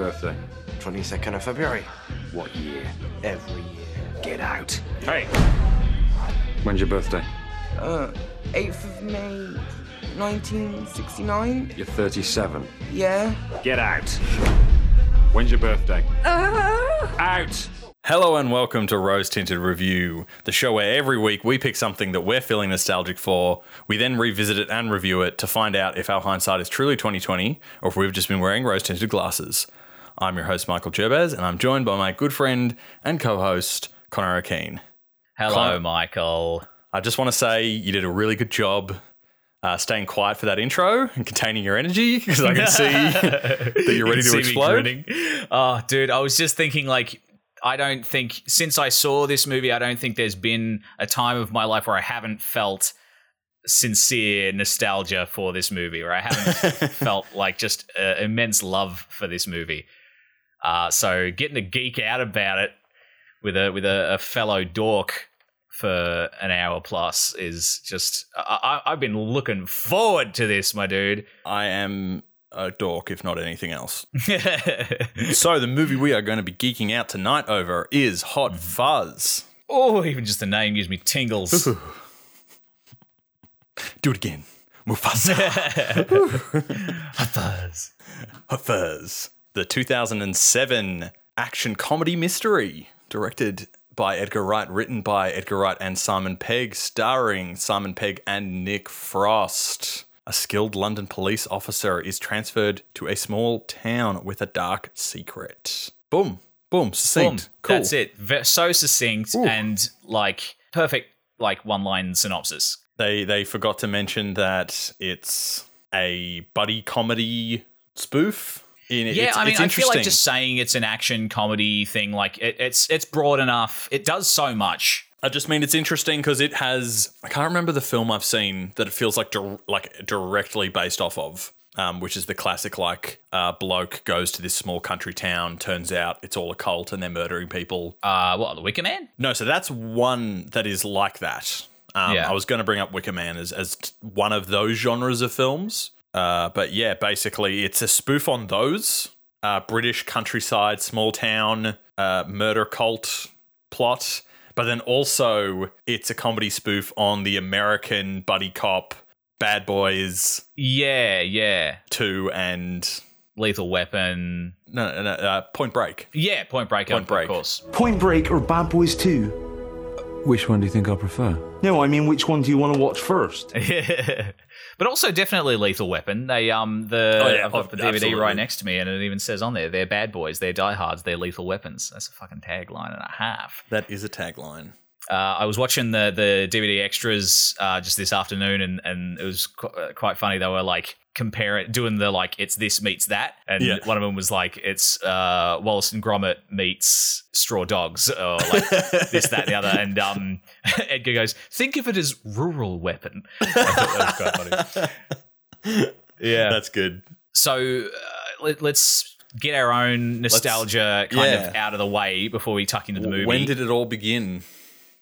birthday? 22nd of February. What year? Every year. Get out. Hey! When's your birthday? Uh, 8th of May, 1969? You're 37. Yeah. Get out. When's your birthday? Out! Hello and welcome to Rose Tinted Review, the show where every week we pick something that we're feeling nostalgic for. We then revisit it and review it to find out if our hindsight is truly 2020 or if we've just been wearing rose tinted glasses. I'm your host Michael Gerbez and I'm joined by my good friend and co-host Connor O'Keen. Hello, Con- Michael. I just want to say you did a really good job uh, staying quiet for that intro and containing your energy because I can see that you're ready You to can see me explode. Oh, dude, I was just thinking, like, I don't think since I saw this movie, I don't think there's been a time of my life where I haven't felt sincere nostalgia for this movie, or I haven't felt like just uh, immense love for this movie. Uh, so getting to geek out about it with a with a, a fellow dork for an hour plus is just I, I've been looking forward to this, my dude. I am a dork, if not anything else. So the movie we are going to be geeking out tonight over is Hot Fuzz. oh, even just the name gives me tingles. Do it again. Mufasa. Buzz. Hot Fuzz. The 2007 action comedy mystery directed by Edgar Wright, written by Edgar Wright and Simon Pegg, starring Simon Pegg and Nick Frost. A skilled London police officer is transferred to a small town with a dark secret. Boom. Boom. Boom. Succinct. Cool. That's it. So succinct and like perfect, like one line synopsis. They they forgot to mention that it's a buddy comedy spoof. In Yeah, it's, I mean, I feel like just saying it's an action comedy thing, like it, it's it's broad enough. It does so much. I just mean it's interesting because it has. I can't remember the film I've seen that it feels like dir- like directly based off of. Um, which is the classic like uh, bloke goes to this small country town. Turns out it's all a cult and they're murdering people. Uh, what the Wicker Man? No, so that's one that is like that. Um, Yeah. I was going to bring up Wicker Man as, as one of those genres of films. Uh, but yeah, basically, it's a spoof on those uh, British countryside, small town, uh, murder cult plot. But then also, it's a comedy spoof on the American buddy cop, Bad Boys Yeah, yeah. 2 and. Lethal Weapon. No, no, no uh, Point Break. Yeah, Point Break. Point of Break. course. Point Break or Bad Boys 2? Which one do you think I prefer? No, I mean, which one do you want to watch first? but also definitely Lethal Weapon. They um the Oh, yeah, I've got the DVD absolutely. right next to me, and it even says on there they're bad boys, they're diehards, they're lethal weapons. That's a fucking tagline and a half. That is a tagline. Uh, I was watching the the DVD extras uh, just this afternoon, and and it was qu- uh, quite funny. They were like comparing, doing the like it's this meets that, and Yeah. one of them was like it's uh, Wallace and Gromit meets Straw Dogs, or like this, that, and the other. And um, Edgar goes, think of it as rural weapon. That was quite funny. Yeah. That's good. So uh, let, let's get our own nostalgia kind of out of the way before we tuck into the movie. When did it all begin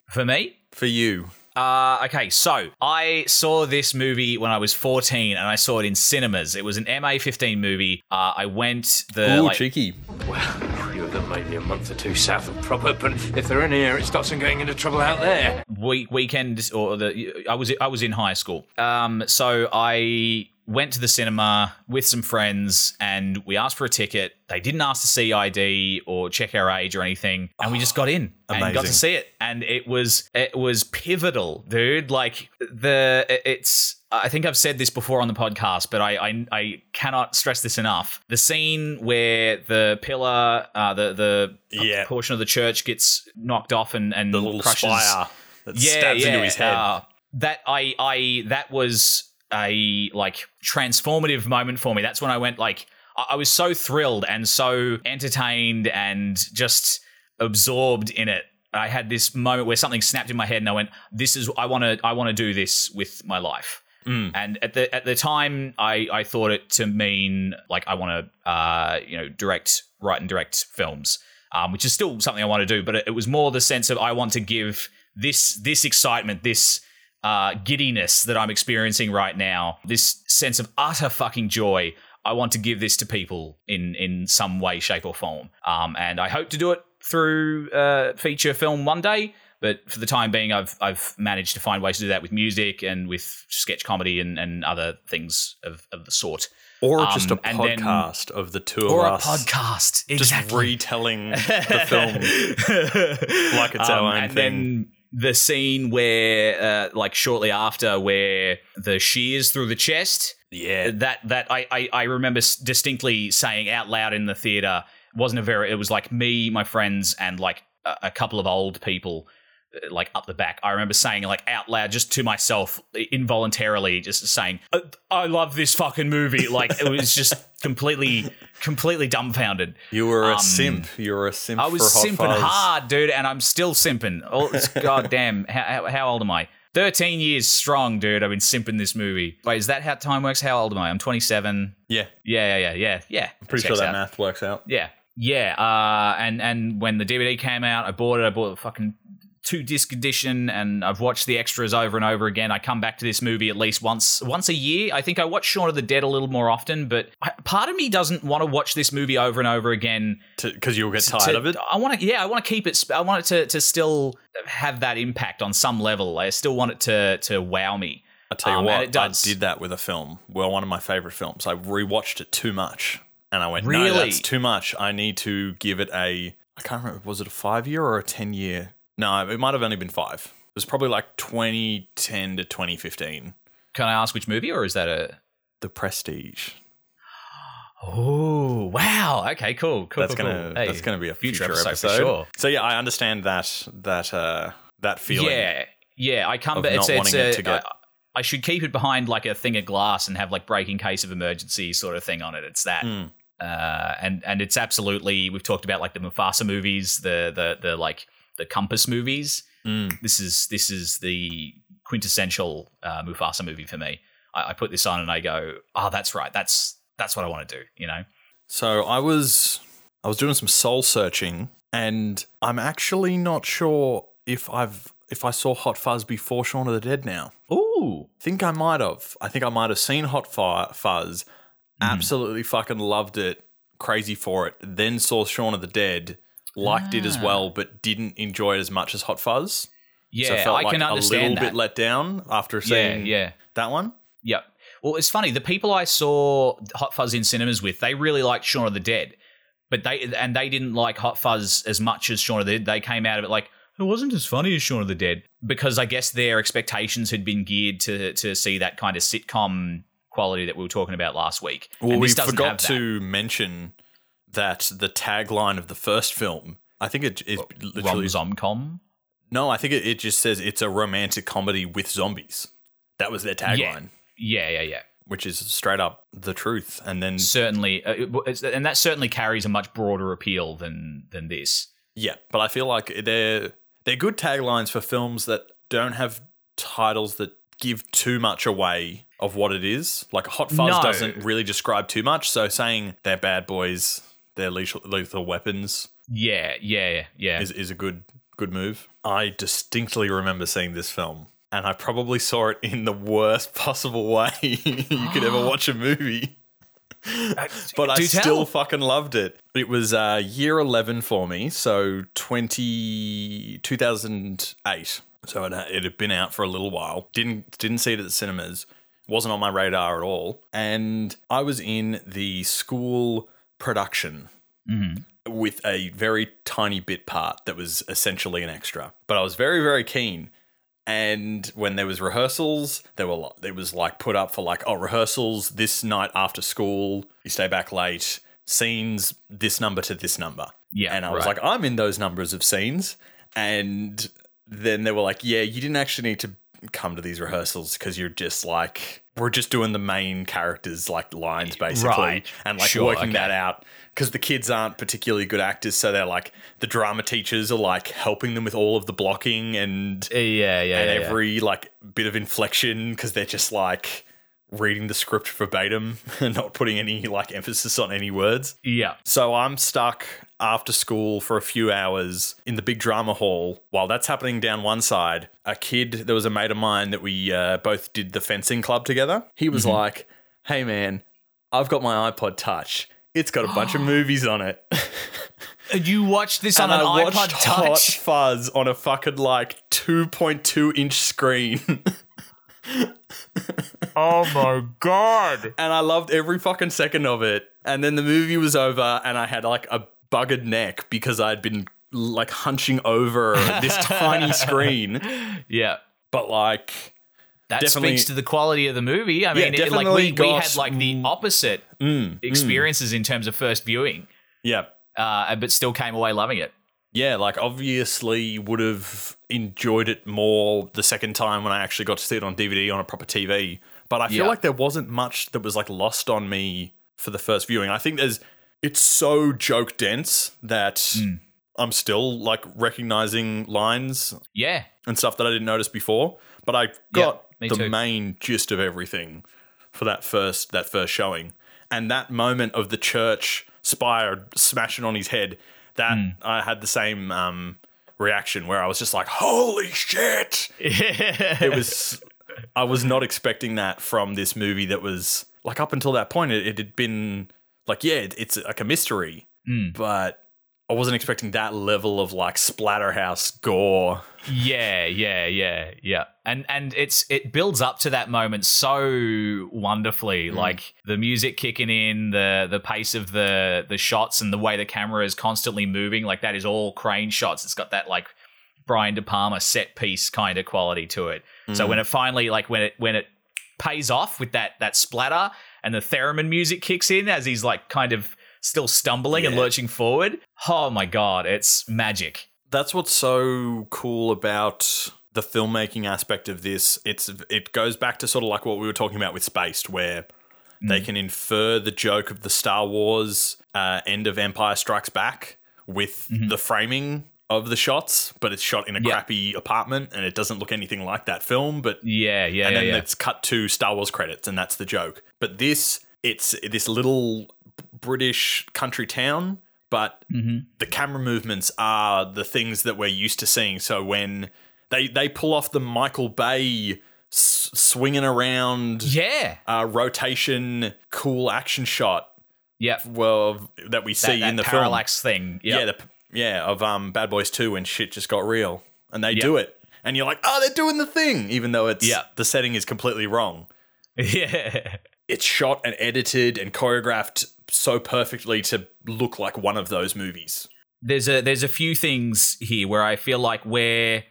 For me, for you? Uh, okay, so I saw this movie when I was 14 and I saw it in cinemas. It was an MA15 movie. Uh, I went the Ooh, like, cheeky. Well, you of them may be a month or two south of proper, but if they're in here, it stops them getting into trouble out there. week weekend or the I was I was in high school. Um, so I went to the cinema with some friends and we asked for a ticket. They didn't ask to see ID or check our age or anything, and we just got in and got to see it. And it was it was pivotal, dude. Like the it's. I think I've said this before on the podcast, but I I, I cannot stress this enough. The scene where the pillar, uh, the the Yeah. portion of the church gets knocked off and and The little crushes spire that stabs into his head. uh, that I I that was a like transformative moment for me. That's when I went like I, I was so thrilled and so entertained and just absorbed in it. I had this moment where something snapped in my head and I went, "This is I want to I want to do this with my life." And at the at the time, I I thought it to mean like I want to uh you know direct write and direct films, um, which is still something I want to do. But it, it was more the sense of I want to give this this excitement, this uh, giddiness that I'm experiencing right now, this sense of utter fucking joy. I want to give this to people in in some way, shape, or form. Um, and I hope to do it through uh, feature film one day. But for the time being, I've I've managed to find ways to do that with music and with sketch comedy and, and other things of, of the sort. Or Um, just a and then- podcast of the two Or of a us. podcast. Just Exactly. retelling the film like it's our Um, own and thing. then the scene where, uh, like, shortly after, where the shears through the chest. yeah. That that I I, I remember distinctly saying out loud in the theater. Wasn't a very. It was like me, my friends, and like a, a couple of old people. Uh, Like up the back, I remember saying like out loud, just to myself, involuntarily, just saying, "I, I love this fucking movie." Like it was just completely, completely dumbfounded. You were a um, simp. You were a simp I was simping Fuzz. hard, dude, and I'm still simping. Oh, it's goddamn. How, how, old am I? 13 years strong, dude. I've been simping this movie. Wait, is that how time works? How old am I? I'm 27. Yeah. Yeah, yeah, yeah, yeah. yeah. Pretty sure that out. math works out. Yeah. Yeah. Uh, and, and when the DVD came out, I bought it. I bought the fucking two disc edition and I've watched the extras over and over again. I come back to this movie at least once once a year. I think I watch Shaun of the Dead a little more often, but part of me doesn't want to watch this movie over and over again Because you'll get to- tired of it. I want to, yeah, I want to keep it. I want it to to still have that impact on some level. I still want it to to wow me. I tell you Um, what. I did that with a film. Well, one of my favorite films. I rewatched it too much, and I went, "No, Really? that's too much. I need to give it a. I can't remember. Was it a five year or a ten year? No, it might have only been five. It was probably like 2010 to 2015. Can I ask which movie, or is that a? The Prestige. Oh wow! Okay, cool, cool. That's cool, gonna cool. Hey, that's gonna be a future, episode, episode. for sure. So yeah, I understand that that uh that feeling. Yeah, yeah. I come back. It's, it's wanting it to get- I, I should keep it behind like a thing of glass and have like breaking case of emergency sort of thing on it. It's that. Hmm. Uh, and and it's absolutely we've talked about like the Mufasa movies, the the the like the Compass movies. Hmm. This is this is the quintessential uh, Mufasa movie for me. I, I put this on and I go, oh, that's right. That's that's what I want to do. You know. So I was I was doing some soul searching, and I'm actually not sure if I've if I saw Hot Fuzz before Shaun of the Dead. Now, Ooh. think I might have. I think I might have seen Hot Fuzz, absolutely fucking loved it, crazy for it. Then saw Shaun of the Dead, liked it as ah. well, but didn't enjoy it as much as Hot Fuzz. Yeah, so I felt I like can a understand little that. bit let down after yeah, seeing yeah. that one. Yep. Well, it's funny. The people I saw Hot Fuzz in cinemas with, they really liked Shaun of the Dead, but they and they didn't like Hot Fuzz as much as Shaun of the Dead. They came out of it like it wasn't as funny as Shaun of the Dead because I guess their expectations had been geared to to see that kind of sitcom quality that we were talking about last week. Well, And we this doesn't have forgot to mention that the tagline of the first film, I think it is literally rom-zomcom. no, I think it, it just says it's a romantic comedy with zombies. That was their tagline, Yeah, yeah, yeah. which is straight up the truth. And then Certainly, uh, it- and that certainly carries a much broader appeal than than this. yeah, but I feel like they're they're good taglines for films that don't have titles that give too much away of what it is. Like Hot Fuzz No. doesn't really describe too much, so saying they're bad boys, they're lethal, lethal weapons Yeah, yeah, yeah. is, is a good good move. I distinctly remember seeing this film, and I probably saw it in the worst possible way you could ever watch a movie. but I do still tell. fucking loved it. It was uh, year 11 for me, so 20, 2008. So it, it had been out for a little while. Didn't didn't see it at the cinemas. Wasn't on my radar at all. And I was in the school production mm-hmm. with a very tiny bit part that was essentially an extra. But I was very, very keen. And when there was rehearsals, there were it was like put up for like oh rehearsals this night after school. You stay back late. Scenes this number to this number. Yeah, and I was right. like I'm in those numbers of scenes. And then they were like, yeah, you didn't actually need to come to these rehearsals because you're just like we're just doing the main characters like lines basically Right. and like Sure, working okay. that out because the kids aren't particularly good actors so they're like the drama teachers are like helping them with all of the blocking and Yeah, yeah, yeah. and yeah. every like bit of inflection because they're just like reading the script verbatim and not putting any like emphasis on any words yeah. so I'm stuck after school for a few hours in the big drama hall. While that's happening down one side, a kid, there was a mate of mine that we uh, both did the fencing club together. He was like, hey man, I've got my iPod Touch. It's got a bunch of movies on it. You watched this on an I iPod watched Hot Touch. Fuzz on a fucking like 2.2 inch screen. Oh my god! and I loved every fucking second of it. And then the movie was over, and I had like a buggered neck because I'd been like hunching over this tiny screen. Yeah. But like, That Definitely- speaks to the quality of the movie. I Yeah, mean, it, like we, we had like the opposite experiences in terms of first viewing, yeah, uh, but still came away loving it. yeah, like obviously would have enjoyed it more the second time when I actually got to see it on DVD on a proper TV. But I feel Yeah. like there wasn't much that was like lost on me for the first viewing. I think there's it's so joke dense that I'm still like recognizing lines Yeah, and stuff that I didn't notice before. But I got me the too. main gist of everything for that first that first showing, and that moment of the church spire smashing on his head. That Hmm. I had the same um, reaction where I was just like, "Holy shit!" Yeah. it was. I was not expecting that from this movie. That was like up until that point, it, it had been like, yeah, it- it's like a mystery, Hmm. but I wasn't expecting that level of like splatterhouse gore. yeah, yeah, yeah, yeah. And and it's it builds up to that moment so wonderfully. Like the music kicking in, the the pace of the the shots, and the way the camera is constantly moving. Like that is all crane shots. It's got that like Brian De Palma set piece kind of quality to it. So mm-hmm. when it finally like when it when it pays off with that that splatter and the theremin music kicks in as he's like kind of still stumbling and lurching forward. Oh my god, it's magic. that's what's so cool about the filmmaking aspect of this. It's it goes back to sort of like what we were talking about with Spaced, where mm. they can infer the joke of the Star Wars uh, end of Empire Strikes Back with mm-hmm. the framing of the shots, but it's shot in a Yeah. crappy apartment and it doesn't look anything like that film. But Yeah, yeah, and then yeah. it's cut to Star Wars credits, and that's the joke. But this, it's this little British country town, but Mm-hmm. the camera movements are the things that we're used to seeing. So when they they pull off the Michael Bay s- swinging around, Yeah. uh, rotation, cool action shot, Yeah. well, that we see that, that in the parallax thing. Yep. yeah, the, yeah, of um, Bad Boys Two, when shit just got real, and they do it, and you're like, oh, they're doing the thing, even though it's Yeah. the setting is completely wrong yeah. it's shot and edited and choreographed so perfectly to look like one of those movies. There's a there's a few things here where I feel like where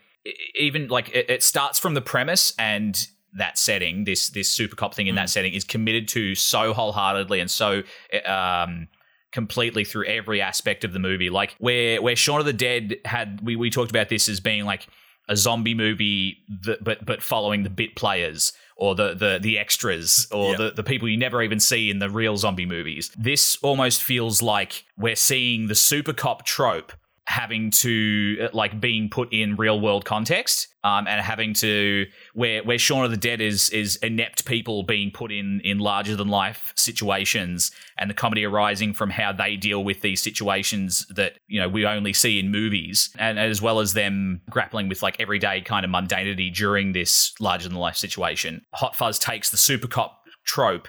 even like it, it starts from the premise and that setting, this this super cop thing in Mm. that setting is committed to so wholeheartedly and so um completely through every aspect of the movie. Like where where Shaun of the Dead had we we talked about this as being like a zombie movie that but but following the bit players or the the the extras or Yeah. the, the people you never even see in the real zombie movies. This almost feels like we're seeing the super cop trope having to uh, like being put in real world context um, and having to where where Shaun of the Dead is is inept people being put in in larger than life situations and the comedy arising from how they deal with these situations that you know we only see in movies and as well as them grappling with like everyday kind of mundanity during this larger than life situation. Hot Fuzz takes the super cop trope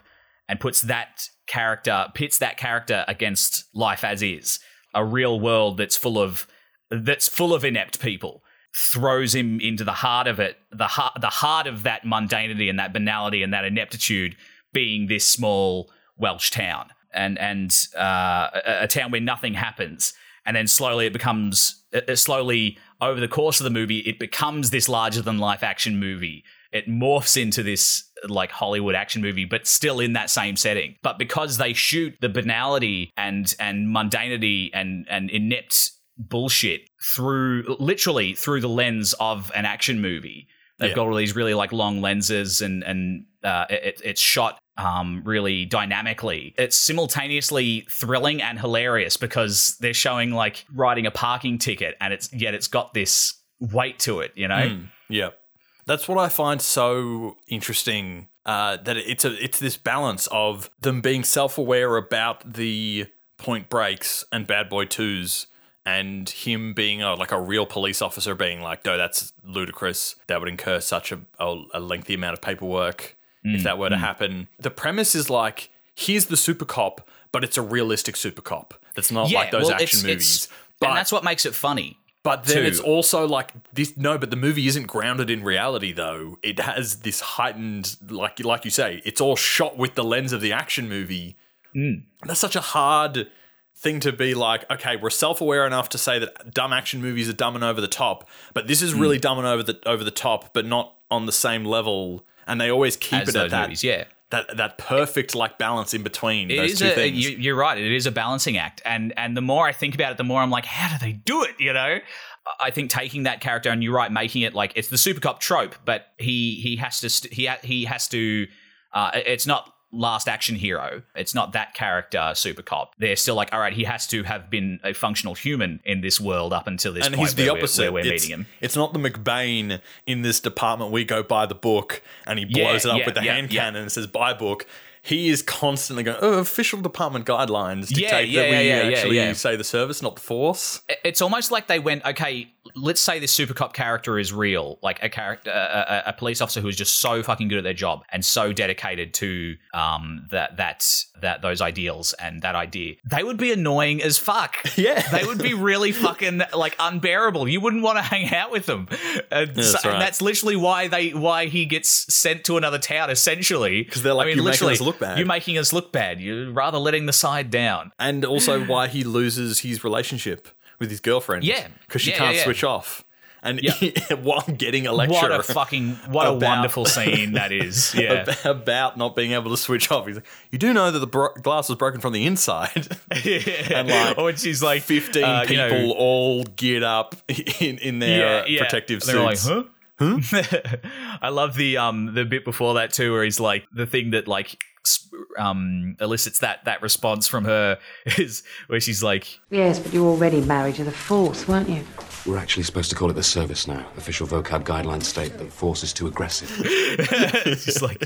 and puts that character pits that character against life as is a real world that's full of that's full of inept people throws him into the heart of it the heart the heart of that mundanity and that banality and that ineptitude being this small welsh town and and uh, a, town where nothing happens. And then slowly it becomes slowly over the course of the movie it becomes this larger than life action movie it morphs into this like Hollywood action movie, but still in that same setting. But because they shoot the banality and and mundanity and and inept bullshit through literally through the lens of an action movie, they've Yeah. got all these really like long lenses and and uh, it, it's shot um, really dynamically. It's simultaneously thrilling and hilarious because they're showing like writing a parking ticket, and it's yet it's got this weight to it, you know. Yeah, that's what I find so interesting. Uh, that it's a it's this balance of them being self aware about the Point Breaks and Bad Boy Twos, and him being a, like a real police officer, being like, "No, that's ludicrous. That would incur such a, a, lengthy amount of paperwork if that were to happen." The premise is like here's the super cop, but it's a realistic super cop. That's not like those well, action it's- movies. it's- but and that's what makes it funny. But then it's also like this. No, but the movie isn't grounded in reality, though. It has this heightened, like like you say, it's all shot with the lens of the action movie. Mm. That's such a hard thing to be like. Okay, we're self aware enough to say that dumb action movies are dumb and over the top, but this is Mm. really dumb and over the over the top, but not on the same level. And they always keep As it at that. movies, yeah. That, that perfect like balance in between It those two a, things. you, you're right. It is a balancing act, and and the more I think about it, the more I'm like, how do they do it? You know, I think taking that character and you're right, making it like it's the super cop trope, but he he has to st- he ha- he has to. Uh, it's not last action hero. It's not that character super cop. They're still like, all right, he has to have been a functional human in this world up until this and point he's the we're- opposite. where we're it's, meeting him. it's not the McBain in this department. We go by the book, and he Yeah, blows it up yeah, with the yeah, hand yeah. cannon and says "by book." He is constantly going, "Oh, official department guidelines dictate Yeah, yeah, that we yeah, yeah, actually yeah. say the service, not the force." it's almost like they went, okay, let's say this super cop character is real, like a character, a, a, a police officer who is just so fucking good at their job and so dedicated to um that that that those ideals and that idea. They would be annoying as fuck. Yeah. they would be really fucking like unbearable. You wouldn't want to hang out with them. And, That's so- and that's literally why they why he gets sent to another town essentially because they're like, I mean, "You're making literally, us look bad." You're making us look bad. You're rather letting the side down. And also why he loses his relationship with his girlfriend. Yeah. because she Yeah, can't yeah, yeah. switch off. And Yeah. while getting a lecture What a fucking what a wonderful scene that is. Yeah. about not being able to switch off, he's like, "You do know that the bro- glass was broken from the inside." and like or she's like 15 uh, you people know, all geared up in, in their protective And they're suits. like, huh? Huh? I love the um the bit before that too, where he's like the thing that like um elicits that that response from her is where she's like, Yes, but you're already married to the Force, weren't you? We're actually supposed to call it the service now. Official vocab guidelines state that force is too aggressive. just like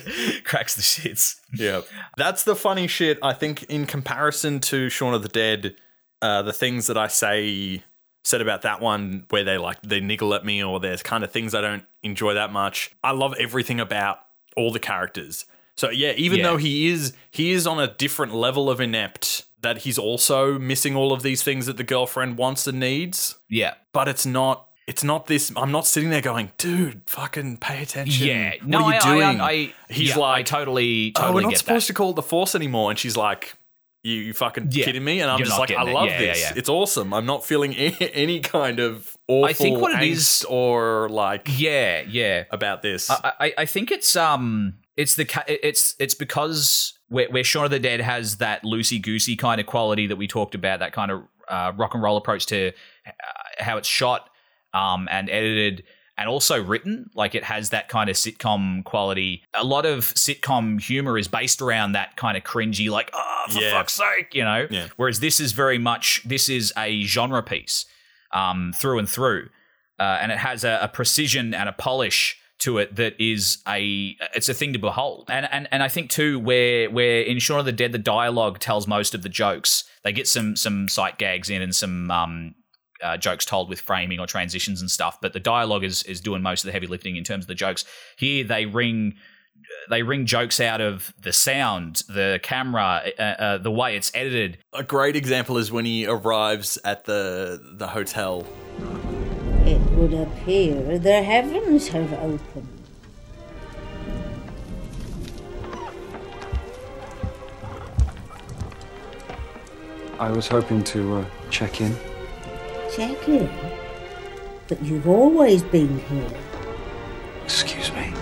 cracks the shits. Yeah. That's the funny shit. I think in comparison to Shaun of the Dead, uh, the things that I say said about that one where they like they niggle at me or there's kind of things I don't enjoy that much. I love everything about all the characters. So yeah, even Yeah. though he is he is on a different level of inept, that he's also missing all of these things that the girlfriend wants and needs. Yeah. But it's not it's not this I'm not sitting there going, dude, fucking pay attention. Yeah. What No, are you I, doing? I, I, He's yeah, like I totally, oh, totally we're not supposed that. to call it the Force anymore. And she's like, you, you fucking Yeah. kidding me? And I'm You're just like, I it. love Yeah, this. yeah. It's awesome. I'm not feeling any, kind of awful I think what it is- or like Yeah, yeah. about this. I, I, I think it's um it's the it's it's because where, where Shaun of the Dead has that loosey goosey kind of quality that we talked about, that kind of uh, rock and roll approach to uh, how it's shot um, and edited. And also written, like it has that kind of sitcom quality. A lot of sitcom humor is based around that kind of cringy, like, oh, for Yeah. fuck's sake, you know? Yeah. Whereas this is very much, this is a genre piece um, through and through. Uh, and it has a, a precision and a polish to it that is a it's a thing to behold. And and and I think too where where in Shaun of the Dead the dialogue tells most of the jokes. They get some some sight gags in and some um uh, jokes told with framing or transitions and stuff, but the dialogue is is doing most of the heavy lifting in terms of the jokes. Here they ring they wring jokes out of the sound, the camera, uh, uh, the way it's edited. a great example is when he arrives at the the hotel. It would appear the heavens have opened. I was hoping to uh, check in. Check in. But you've always been here. Excuse me.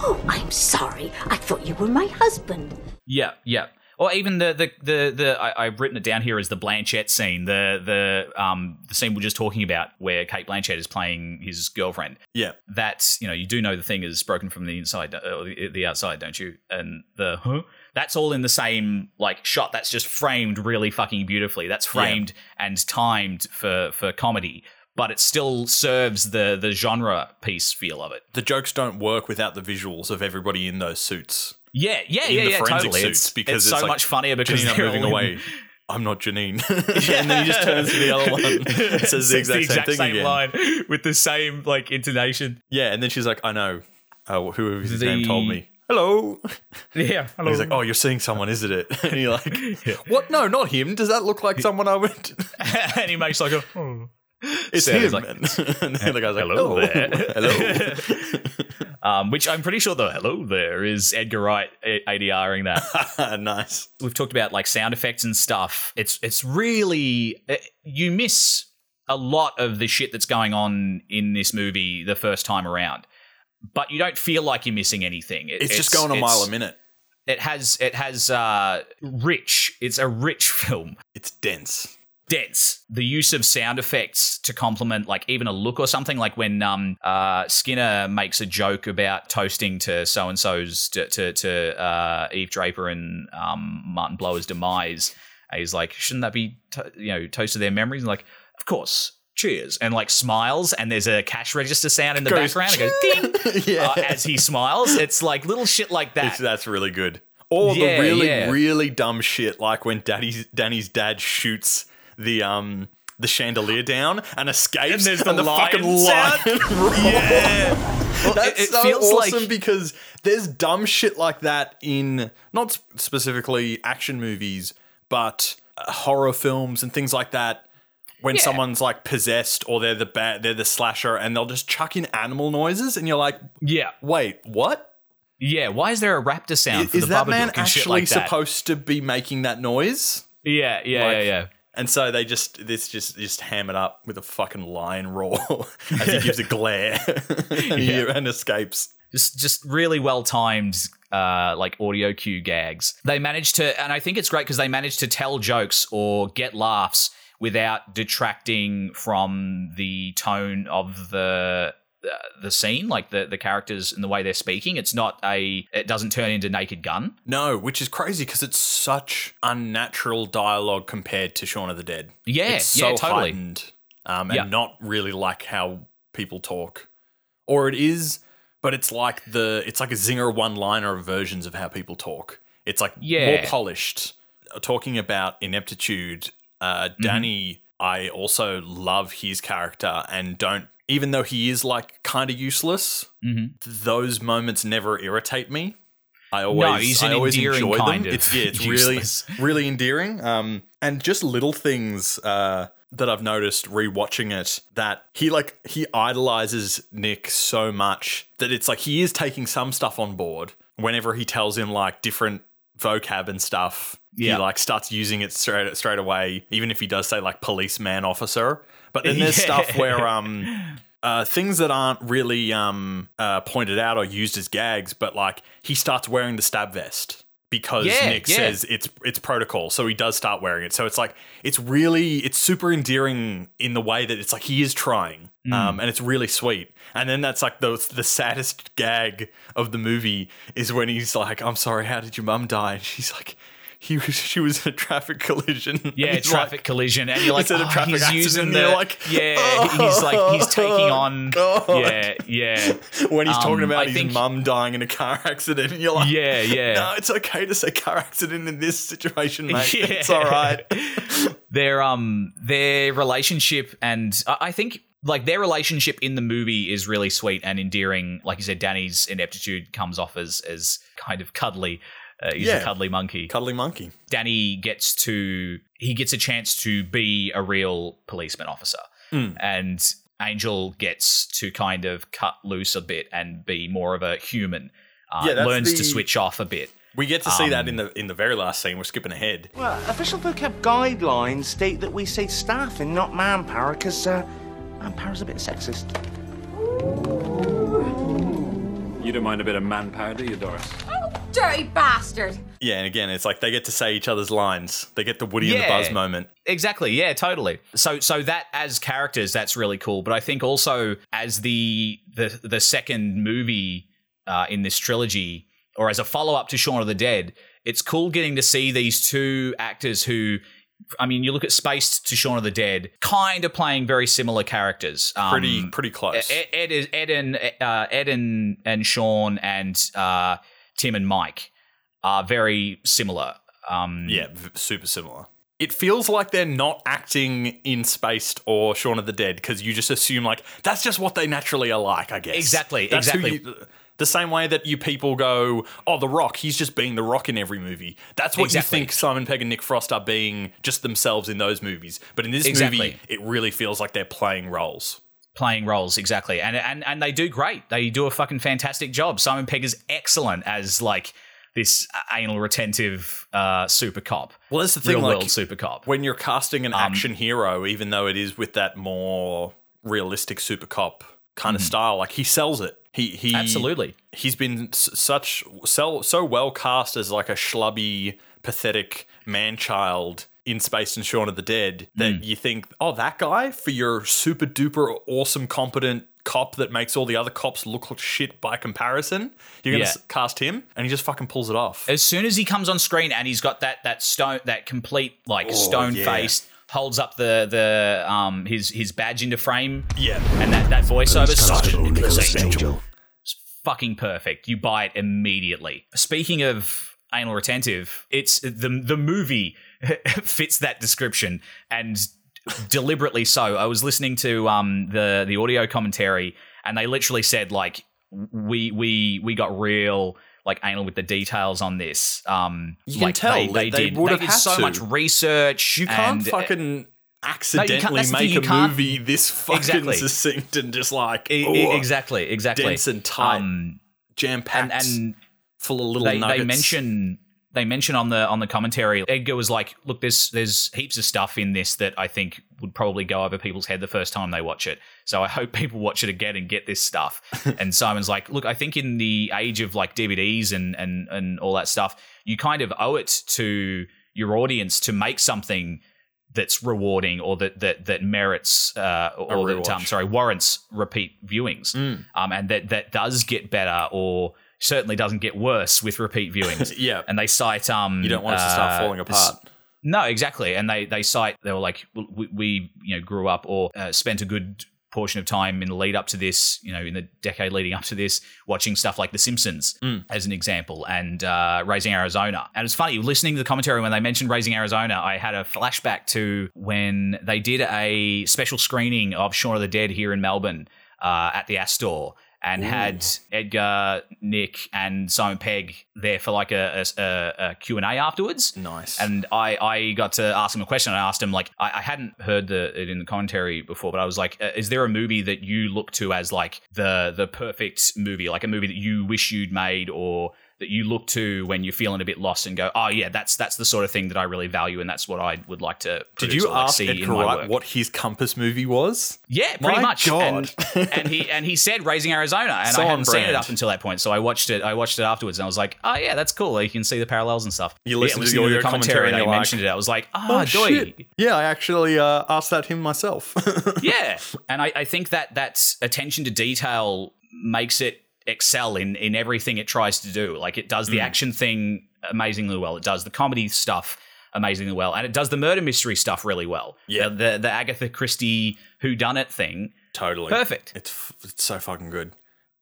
Oh, I'm sorry. I thought you were my husband. Yeah, yeah. Or even the the the, the I, I've written it down here as the Blanchett scene, the the um the scene we're just talking about where Cate Blanchett is playing his girlfriend. Yeah. That's you know you do know the thing is broken from the inside uh, or the, the outside, don't you? And the huh? That's all in the same like shot. That's just framed really fucking beautifully. That's framed and timed for for comedy, but it still serves the the genre piece feel of it. The jokes don't work without the visuals of everybody in those suits. Yeah, yeah, in yeah, the yeah. forensic Totally. suits It's, because it's it's so like, much funnier because Janine, they're moving in- away. I'm not Janine. and then he just turns to the other one, says the Says exact, same thing again. line with the same like intonation. Yeah, and then she's like, "I know. Uh, who his The- name told me. Hello. Yeah, And he's like, oh, you're seeing someone, isn't it? And you're like, what? No, not him. Does that look like someone I would? and he makes like a. Oh. It's So him. like- and then the guy's like, Hello oh, there. hello. Um, which I'm pretty sure the hello there is Edgar Wright ADRing that. nice. We've talked about like sound effects and stuff. It's it's really eh, you miss a lot of the shit that's going on in this movie the first time around, but you don't feel like you're missing anything. It- It's, just going a mile a minute. It has it has uh, rich. It's a rich film. It's dense. dense. The use of sound effects to complement like even a look or something, like when um uh Skinner makes a joke about toasting to so and so's to to, to uh, Eve Draper and um Martin Blower's demise. And He's like, shouldn't that be to- you know toast to their memories? And like, of course. Cheers and like smiles, and there's a cash register sound in the Goes, background. It goes ding Yeah. uh, as he smiles. It's like little shit like that. It's, that's really good. Or Yeah, the really, yeah. really dumb shit, like when Daddy's Danny's dad shoots the um the chandelier down and escapes, And there's the lion fucking lion. yeah, Well, That's it, it so feels awesome like because there's dumb shit like that in not specifically action movies, but uh, horror films and things like that. When Yeah. someone's like possessed or they're the bad, they're the slasher, and they'll just chuck in animal noises, and you're like, yeah, wait, what? yeah. Why is there a raptor sound Is, for is the that man actually like that? supposed to be making that noise? Yeah, yeah, Like- yeah, yeah. And so they just this just just ham it up with a fucking lion roar as he gives a glare and, he- and escapes. Just, just really well timed, uh, like audio cue gags. They managed to, and I think it's great because they managed to tell jokes or get laughs without detracting from the tone of the uh, the scene, like the the characters and the way they're speaking. It's not a, it doesn't turn into Naked Gun. No, which is crazy because it's such unnatural dialogue compared to Shaun of the Dead. Yeah, it's so yeah, totally. heightened, um, and Yeah. not really like how people talk, or it is, but it's like the it's like a zinger one-liner of versions of how people talk. It's like yeah. more polished. Talking about ineptitude, uh, Mm-hmm. Danny, I also love his character and don't. Even though he is like kind of useless, Mhm. those moments never irritate me. I always, he's I always enjoy them. It's yeah, it's really, really endearing. Um, and just little things uh, that I've noticed rewatching it that he like he idolizes Nick so much that it's like he is taking some stuff on board whenever he tells him like different vocab and stuff. Yeah. He like starts using it straight straight away, even if he does say like policeman officer. But then there's stuff where um uh, things that aren't really um, uh, pointed out or used as gags, but like he starts wearing the stab vest because Yeah, Nick yeah. says it's it's protocol, so he does start wearing it. So it's like it's really it's super endearing in the way that it's like he is trying, Mm. um, and it's really sweet. And then that's like the the saddest gag of the movie is when he's like, "I'm sorry, how did your mum die?" And she's like. He was, she was in a traffic collision. Yeah, traffic like- collision, and you're like, oh, traffic he's using the like, yeah, he's like he's taking on, God. yeah, yeah, when he's talking Um, about I his think- mum dying in a car accident, and you're like, Yeah, yeah. no, it's okay to say car accident in this situation, mate. Yeah. It's all right. their um their relationship, and I I think like their relationship in the movie is really sweet and endearing. Like you said, Danny's ineptitude comes off as as kind of cuddly. Uh, he's a cuddly monkey. Cuddly monkey. Danny gets to he gets a chance to be a real policeman officer, Mm. and Angel gets to kind of cut loose a bit and be more of a human. Uh, Yeah, that's learns to switch off a bit. We get to see that Um, in the in the very last scene. We're skipping ahead. Well, official vocab guidelines state that we say staffing, not manpower, because uh, manpower's a bit sexist. You don't mind a bit of manpower, do you, Doris? Dirty bastard! Yeah, and again, it's like they get to say each other's lines. They get the Woody and the Yeah. Buzz moment. Exactly. Yeah, totally. So so that as characters that's really cool, but I think also as the the the second movie uh, in this trilogy or as a follow-up to Shaun of the Dead, it's cool getting to see these two actors who I mean, you look at Spaced to Shaun of the Dead, kind of playing very similar characters. Um, Pretty pretty close. Ed, Ed, is- Ed and uh, Ed and, and Sean and uh, Tim and Mike are very similar. Um, yeah, v- super similar. It feels like they're not acting in Spaced or Shaun of the Dead because you just assume like that's just what they naturally are like. I guess Exactly, That's exactly. you- The same way that you people go, oh, The Rock, he's just being The Rock in every movie. That's what Exactly. you think Simon Pegg and Nick Frost are being just themselves in those movies. But in this Exactly. movie, it really feels like they're playing roles. Playing roles exactly and and and they do great they do a fucking fantastic job simon pegg is excellent as like this anal retentive uh super cop Well, that's the thing, real like, world super cop When you're casting Um, an action hero, even though it is with that more realistic super cop kind of style, like he sells it. He he Mm-hmm. Absolutely. He's been such so so well cast as like a schlubby, pathetic man child in Space and Shaun of the Dead that Mm. you think, oh, that guy for your super duper awesome, competent cop that makes all the other cops look like shit by comparison. You're gonna Yeah. s- cast him, and he just fucking pulls it off. as soon as he comes on screen and he's got that that stone that complete like Oh, stone yeah. face holds up the the um his his badge into frame Yeah. and that that voiceover such Constable Nicholas Nicholas Angel. Angel. fucking perfect. You buy it immediately. Speaking of anal retentive, it's the the movie fits that description and deliberately so. I was listening to um the the audio commentary and they literally said like we we we got real like anal with the details on this. Um You can tell they, they, they did, would they have did so to. much research. You can't and, uh, fucking accidentally thing, make a movie this fucking Exactly. succinct and just like oh, exactly, exactly. dense and tight, Um, jam packed, and, and full of little they, nuggets. they mention they mention on the on the commentary Edgar was like look there's there's heaps of stuff in this that I think would probably go over people's head the first time they watch it. So I hope people watch it again and get this stuff. And Simon's like look I think in the age of like DVDs and and and all that stuff you kind of owe it to your audience to make something that's rewarding or that that that merits uh, or that um, sorry warrants repeat viewings. Um, and that that does get better or certainly doesn't get worse with repeat viewings. Yeah, and they cite um you don't want us to start uh, falling this- apart. no exactly. And they they cite they were like we, we you know grew up or uh, spent a good portion of time in the lead up to this you know in the decade leading up to this watching stuff like the simpsons Mm. as an example and uh, raising arizona. And it's funny listening to the commentary when they mentioned raising arizona i had a flashback to when they did a special screening of shaun of the dead here in melbourne uh, at the astor and had Edgar, Nick, and Simon Pegg there for like a, a, a, a Q&A afterwards. Nice. And I, I got to ask him a question. I asked him, like, I, I hadn't heard the, it in the commentary before, but I was like, uh, is there a movie that you look to as like the the perfect movie, like a movie that you wish you'd made or that you look to when you're feeling a bit lost and go, oh, yeah, that's that's the sort of thing that I really value and that's what I would like to Did you like, ask see Edgar in my Wright work. what his Compass movie was? Yeah, pretty My much. God. And, and he and he said Raising Arizona, and So I hadn't seen it up until that point. So I watched it. I watched it afterwards, and I was like, "Oh yeah, that's cool. You can see the parallels and stuff." You Yeah, listened to listening the commentary, commentary and I like, mentioned it. I was like, "Oh, Oh, doy." shit. Yeah, I actually uh, asked that him myself. yeah." And I, I think that that attention to detail makes it excel in in everything it tries to do. Like it does the Mm. action thing amazingly well. It does the comedy stuff amazingly well, and it does the murder mystery stuff really well. Yeah. the the, the Agatha Christie who done it thing. totally. Perfect. It's, it's so fucking good.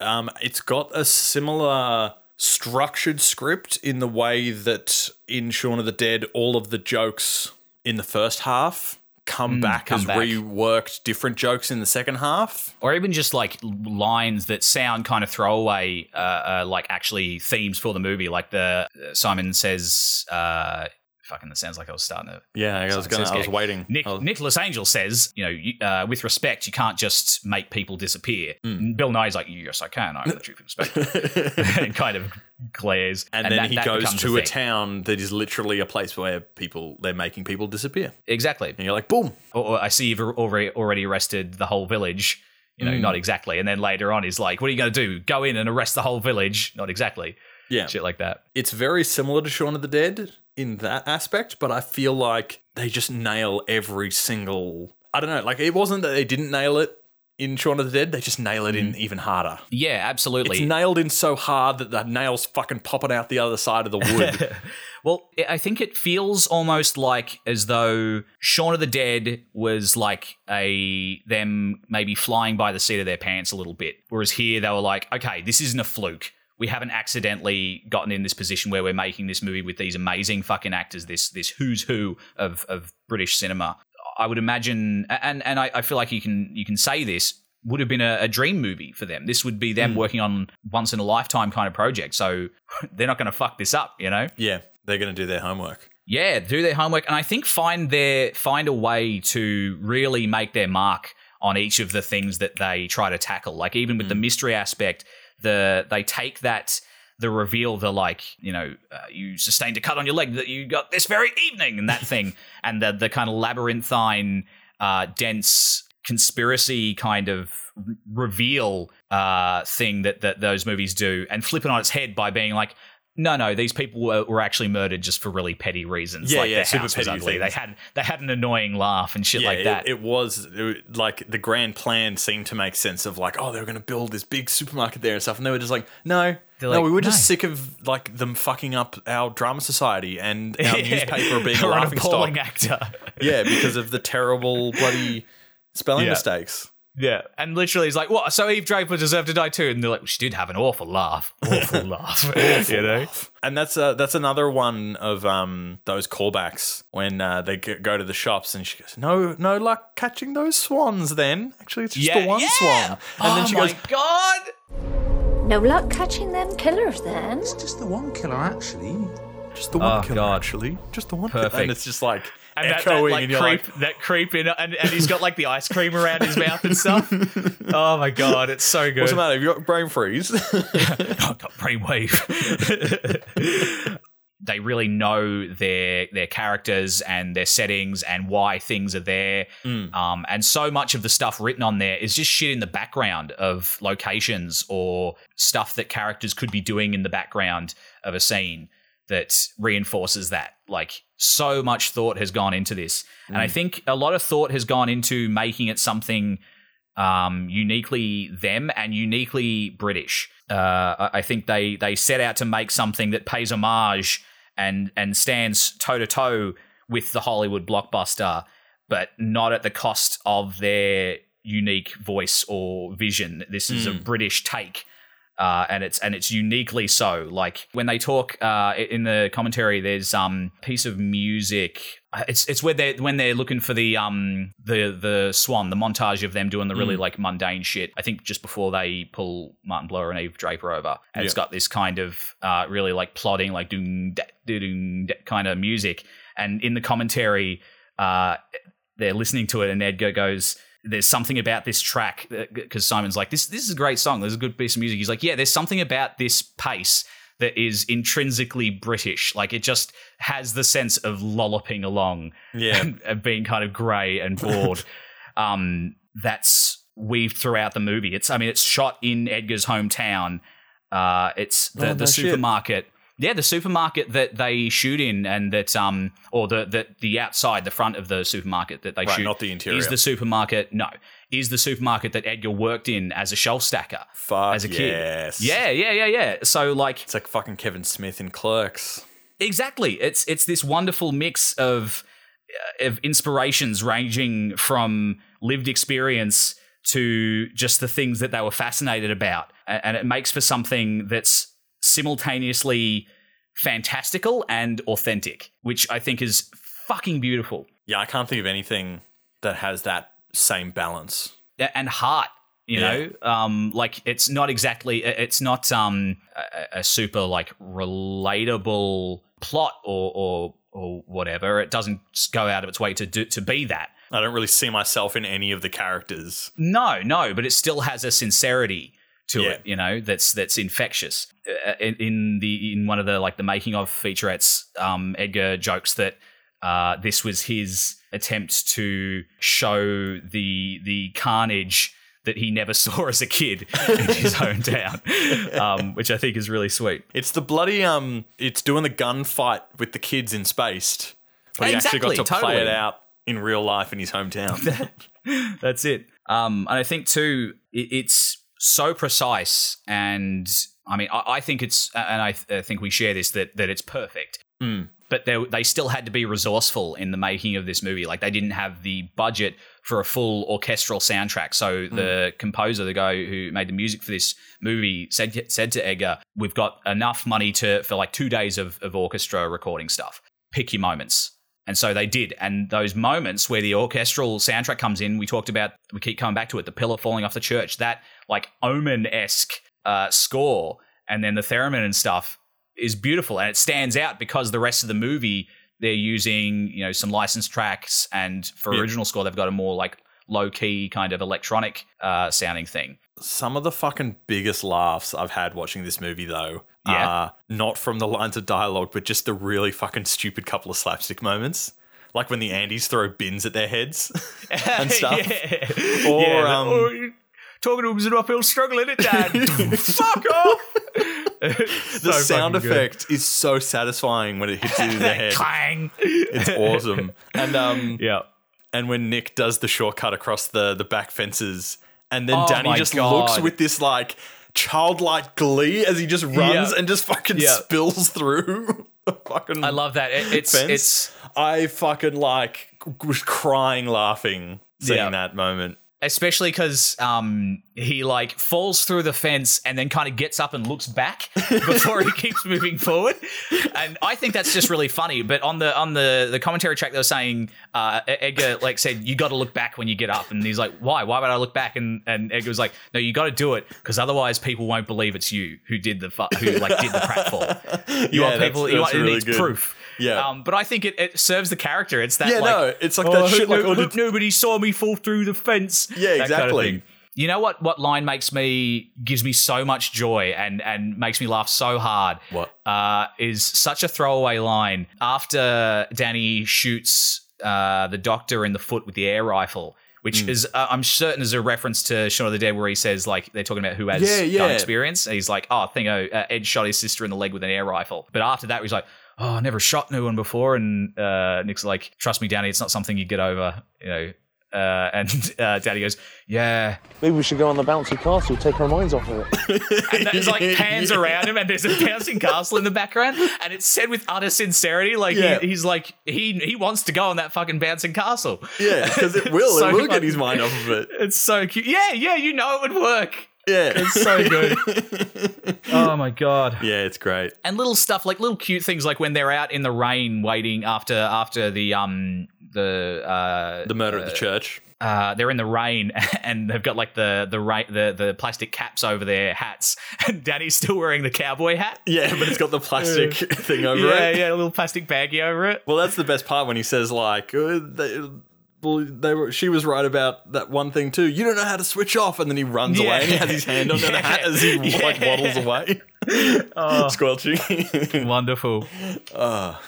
Um, it's got a similar structured script in the way that in Shaun of the Dead, all of the jokes in the first half come back Mm, come as back. reworked different jokes in the second half. or even just like lines that sound kind of throwaway, uh, uh, like actually themes for the movie. Like the uh, Simon says, uh, "Fucking," that sounds like I was starting to. Yeah, I was gonna. says I was waiting. Nick, was- Nicholas Angel says, you know, you, uh, with respect, you can't just make people disappear. And Bill Nighy's like, yes, I can. I'm the chief inspector. and kind of glares. and, then that- he that goes to a thing. town that is literally a place where people they're making people disappear, Exactly. and you're like, boom. or, or I see you've already already arrested the whole village. You know, Mm. not exactly. And then later on, he's like, "What are you going to do? Go in and arrest the whole village?" Not exactly. Yeah, Shit like that. it's very similar to Shaun of the Dead in that aspect, but I feel like they just nail every single. I don't know. Like it wasn't that they didn't nail it in Shaun of the Dead; they just nail it in mm. even harder. Yeah, absolutely. It's nailed in so hard that the nails fucking popping out the other side of the wood. well, I- I think it feels almost like as though Shaun of the Dead was like a them maybe flying by the seat of their pants a little bit, whereas here they were like, okay, this isn't a fluke. We haven't accidentally gotten in this position where we're making this movie with these amazing fucking actors, this this who's who of of British cinema. I would imagine, and and I, I feel like you can you can say this would have been a, a dream movie for them. This would be them Mm. working on once in a lifetime kind of project. So they're not going to fuck this up, you know? Yeah, they're going to do their homework. Yeah, do their homework, and I think find their find a way to really make their mark on each of the things that they try to tackle. Like even with the mystery aspect, the they take that the reveal, the like, you know, uh, you sustained a cut on your leg that you got this very evening, and that thing, and the the kind of labyrinthine, uh, dense conspiracy kind of r- reveal uh, thing that that those movies do, and flip it on its head by being like. No, no. These people were, were actually murdered just for really petty reasons. Yeah, like yeah, super petty ugly. They had they had an annoying laugh and shit yeah, like that. It, was it, like the grand plan seemed to make sense of like, oh, they were going to build this big supermarket there and stuff, and they were just like, no, They're no, like, we were just no. sick of like them fucking up our drama society and our Yeah. newspaper being a laughing stock. actor. yeah, because of the terrible bloody spelling Yeah. mistakes. Yeah, and literally, he's like, "What? So Eve Draper deserved to die too?" And they're like, "She did have an awful laugh, awful laugh." you know? And that's uh, that's another one of um those callbacks when uh, they g- go to the shops and she goes, "No, no luck catching those swans. Then actually, it's just Yeah, the one yeah. swan." And oh then she my goes, god! No luck catching them killers then. It's just the one killer, actually. "Just the one Oh, killer, God. actually, just the one." killer." Perfect. And it's just like And that, echoing, that like and you're creep, like, that creep in, and, and he's got like the ice cream around his mouth and stuff. Oh my god, it's so good. "What's the matter? Have you got brain freeze?" I've got brain wave. they really know their their characters and their settings and why things are there. Um, and so much of the stuff written on there is just shit in the background of locations or stuff that characters could be doing in the background of a scene that reinforces that. Like so much thought has gone into this, and I think a lot of thought has gone into making it something um, uniquely them and uniquely British. Uh, I think they they set out to make something that pays homage and and stands toe to toe with the Hollywood blockbuster, but not at the cost of their unique voice or vision. This is a British take. Uh, and it's and it's uniquely so. Like when they talk uh, in the commentary, there's um piece of music. uh, It's it's where they when they're looking for the um the the swan, the montage of them doing the really like mundane shit. I think just before they pull Martin Blower and Eve Draper over, and it's Yeah. got this kind of uh, really like plodding like doom doom da- kind of music. And in the commentary, uh, they're listening to it, and Edgar goes, "There's something about this track because Simon's like, this this is a great song. There's a good piece of music." He's like, "Yeah, there's something about this pace." That is intrinsically British. Like it just has the sense of lolloping along Yeah. and, and being kind of grey and bored. um, that's weaved throughout the movie. It's, I mean, it's shot in Edgar's hometown. Uh, it's the, Oh, the no shit. Yeah, the supermarket that they shoot in, and that um, or the the the outside, the front of the supermarket that they Right, shoot, not the interior. is the supermarket. No, is the supermarket that Edgar worked in as a shelf stacker Fuck as a kid. yes. Yeah, yeah, yeah, yeah. So like, It's like fucking Kevin Smith in Clerks. Exactly. It's it's this wonderful mix of uh, of inspirations ranging from lived experience to just the things that they were fascinated about, and it makes for something that's simultaneously fantastical and authentic, which I think is fucking beautiful Yeah, I can't think of anything that has that same balance. And heart. You Yeah. know, um, like it's not exactly, it's not um, a, a super like relatable plot or or or whatever. It doesn't go out of its way to do to be that. I don't really see myself in any of the characters. No, no, but it still has a sincerity to Yeah. it, you know, that's that's infectious. Uh, In, in the in one of the like the making of featurettes, um, Edgar jokes that uh, this was his attempt to show the the carnage that he never saw as a kid in his hometown, um, which I think is really sweet. It's the bloody um. It's doing the gunfight with the kids in Spaced, but he actually got Exactly, to play it out in real life in his hometown. That's it. Um, and I think too, it, it's so precise, and I mean, I, I think it's, and I, th- I think we share this that that it's perfect. Mm. But they they still had to be resourceful in the making of this movie. Like they didn't have the budget for a full orchestral soundtrack. So the composer, the guy who made the music for this movie, said said to Edgar, "We've got enough money to for like two days of, of orchestra recording stuff. Pick your moments." And so they did. And those moments where the orchestral soundtrack comes in, we talked about, we keep coming back to it, the pillar falling off the church, that like omen esque uh, score, and then the theremin and stuff is beautiful. And it stands out because the rest of the movie, they're using, you know, some licensed tracks. And for Yeah. original score, they've got a more like low key kind of electronic uh, sounding thing. Some of the fucking biggest laughs I've had watching this movie, though, Yeah. are not from the lines of dialogue, but just the really fucking stupid couple of slapstick moments. Like when the Andys throw bins at their heads and stuff. yeah. Or, Yeah, um, oh, you- talking to him as an uphill struggle, isn't it, Dad? Fuck off! the sound effect is so satisfying when it hits you in the head. Clang. It's awesome. And um yeah. And when Nick does the shortcut across the the back fences and then Oh Danny just God. looks with this like childlike glee as he just runs Yeah. and just fucking Yeah. spills through fucking I love that. It- it's fence. it's I fucking like was crying laughing seeing Yeah. that moment. Especially because um, he like falls through the fence and then kind of gets up and looks back before he keeps moving forward. And I think that's just really funny. But on the on the the commentary track, they were saying uh, Edgar like said you got to look back when you get up, and he's like, why? Why would I look back? And and Edgar was like, no, you got to do it because otherwise people won't believe it's you who did the fu- who like did the pratfall. You Yeah, want people. that's- you that's want it really needs proof. Yeah. Um, but I think it, it serves the character. It's that Yeah, like, no, it's like that shit, like, no- oh, did- nobody saw me fall through the fence. Yeah, That kind of exactly. You know what? What line makes me gives me so much joy and and makes me laugh so hard? What? uh, is such a throwaway line after Danny shoots uh, the doctor in the foot with the air rifle. Which Mm. is, uh, I'm certain, is a reference to Shaun of the Dead, where he says like they're talking about who has Yeah, yeah. gun experience. And he's like, "Oh, I think uh, Ed shot his sister in the leg with an air rifle." But after that, he's like, "Oh, I never shot no one before." And uh, Nick's like, "Trust me, Danny, it's not something you get over." You know. Uh, and uh, Danny goes, "Yeah." Maybe we should go on the bouncy castle, take our minds off of it. And there's like pans around him, and there's a bouncing castle in the background, and it's said with utter sincerity. Like Yeah. he, he's like he he wants to go on that fucking bouncing castle. Yeah, because it will. So it will get his mind off of it. It's so cute. Yeah, yeah, you know it would work. Yeah. It's so good. oh my god. Yeah, it's great. And little stuff like little cute things like when they're out in the rain waiting after after the um the uh The murder at the church. uh, they're in the rain and they've got like the the ra- the the plastic caps over their hats, and Danny's still wearing the cowboy hat. Yeah, but it's got the plastic thing over yeah, it. Yeah, yeah, a little plastic baggie over it. Well, that's the best part when he says like, uh, they, well, they were. She was right about that one thing too. You don't know how to switch off, and then he runs Yeah. away and he has his hand on the Yeah. hat as he like waddles away, Oh. squelching. Wonderful. Ah,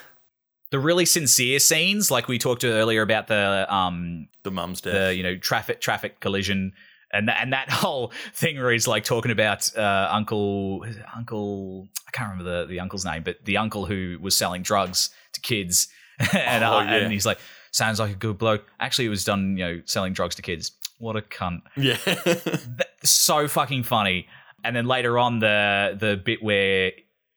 The really sincere scenes, like we talked to earlier about the um the mum's death. the you know traffic traffic collision. And that, and that whole thing where he's like talking about uh, Uncle Uncle I can't remember the, the uncle's name, but the uncle who was selling drugs to kids, and Oh, uh, yeah. and he's like sounds like a good bloke. Actually, it was done you know selling drugs to kids. What a cunt! yeah, so fucking funny. And then later on, the the bit where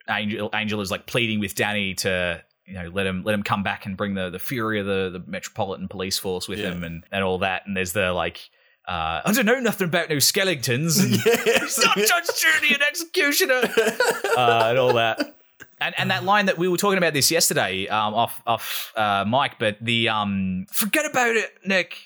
Angel Angel is like pleading with Danny to you know let him let him come back and bring the the fury of the the Metropolitan Police Force with Yeah. him and and all that. And there's the like. Uh, I don't know nothing about no skeletons. And Stop Judge Judy and executioner, uh, and all that. And and that line that we were talking about this yesterday um, off off uh, Mike, but the um, forget about it, Nick.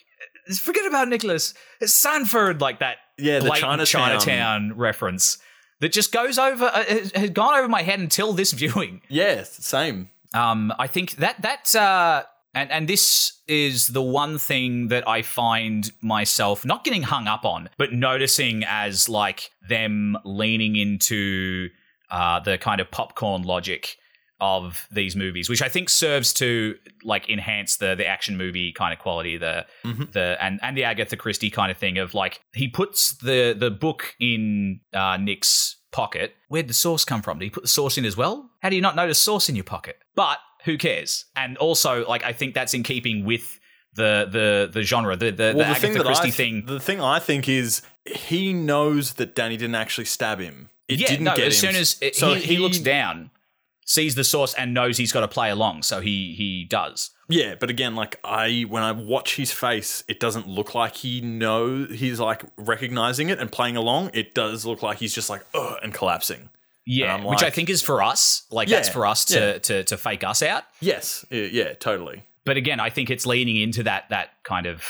Forget about Nicholas. It's Sandford, like that. Yeah, the Chinatown. Chinatown reference that just goes over. Uh, gone over my head until this viewing. yeah, same. Um, I think that that uh, and and this is the one thing that I find myself not getting hung up on, but noticing as like them leaning into uh, the kind of popcorn logic of these movies, which I think serves to like enhance the the action movie kind of quality, the Mhm. the and and the Agatha Christie kind of thing of like he puts the the book in uh, Nick's pocket. Where'd the sauce come from? Did he put the sauce in as well? How do you not notice sauce in your pocket? But who cares? And also, like I think that's in keeping with the the the genre, the the, the, Agatha Christie I, thing. the thing I think is he knows that Danny didn't actually stab him. It yeah, didn't no. get as him. soon as it, so he, he looks down, sees the sauce, and knows he's got to play along, so he he does. Yeah, but again, like I when I watch his face, it doesn't look like he know he's like recognizing it and playing along. It does look like he's just like ugh and collapsing. Yeah, And I'm which I think is for us. Like that's for us to, yeah. to to fake us out. Yes, yeah, yeah, totally. but again, I think it's leaning into that that kind of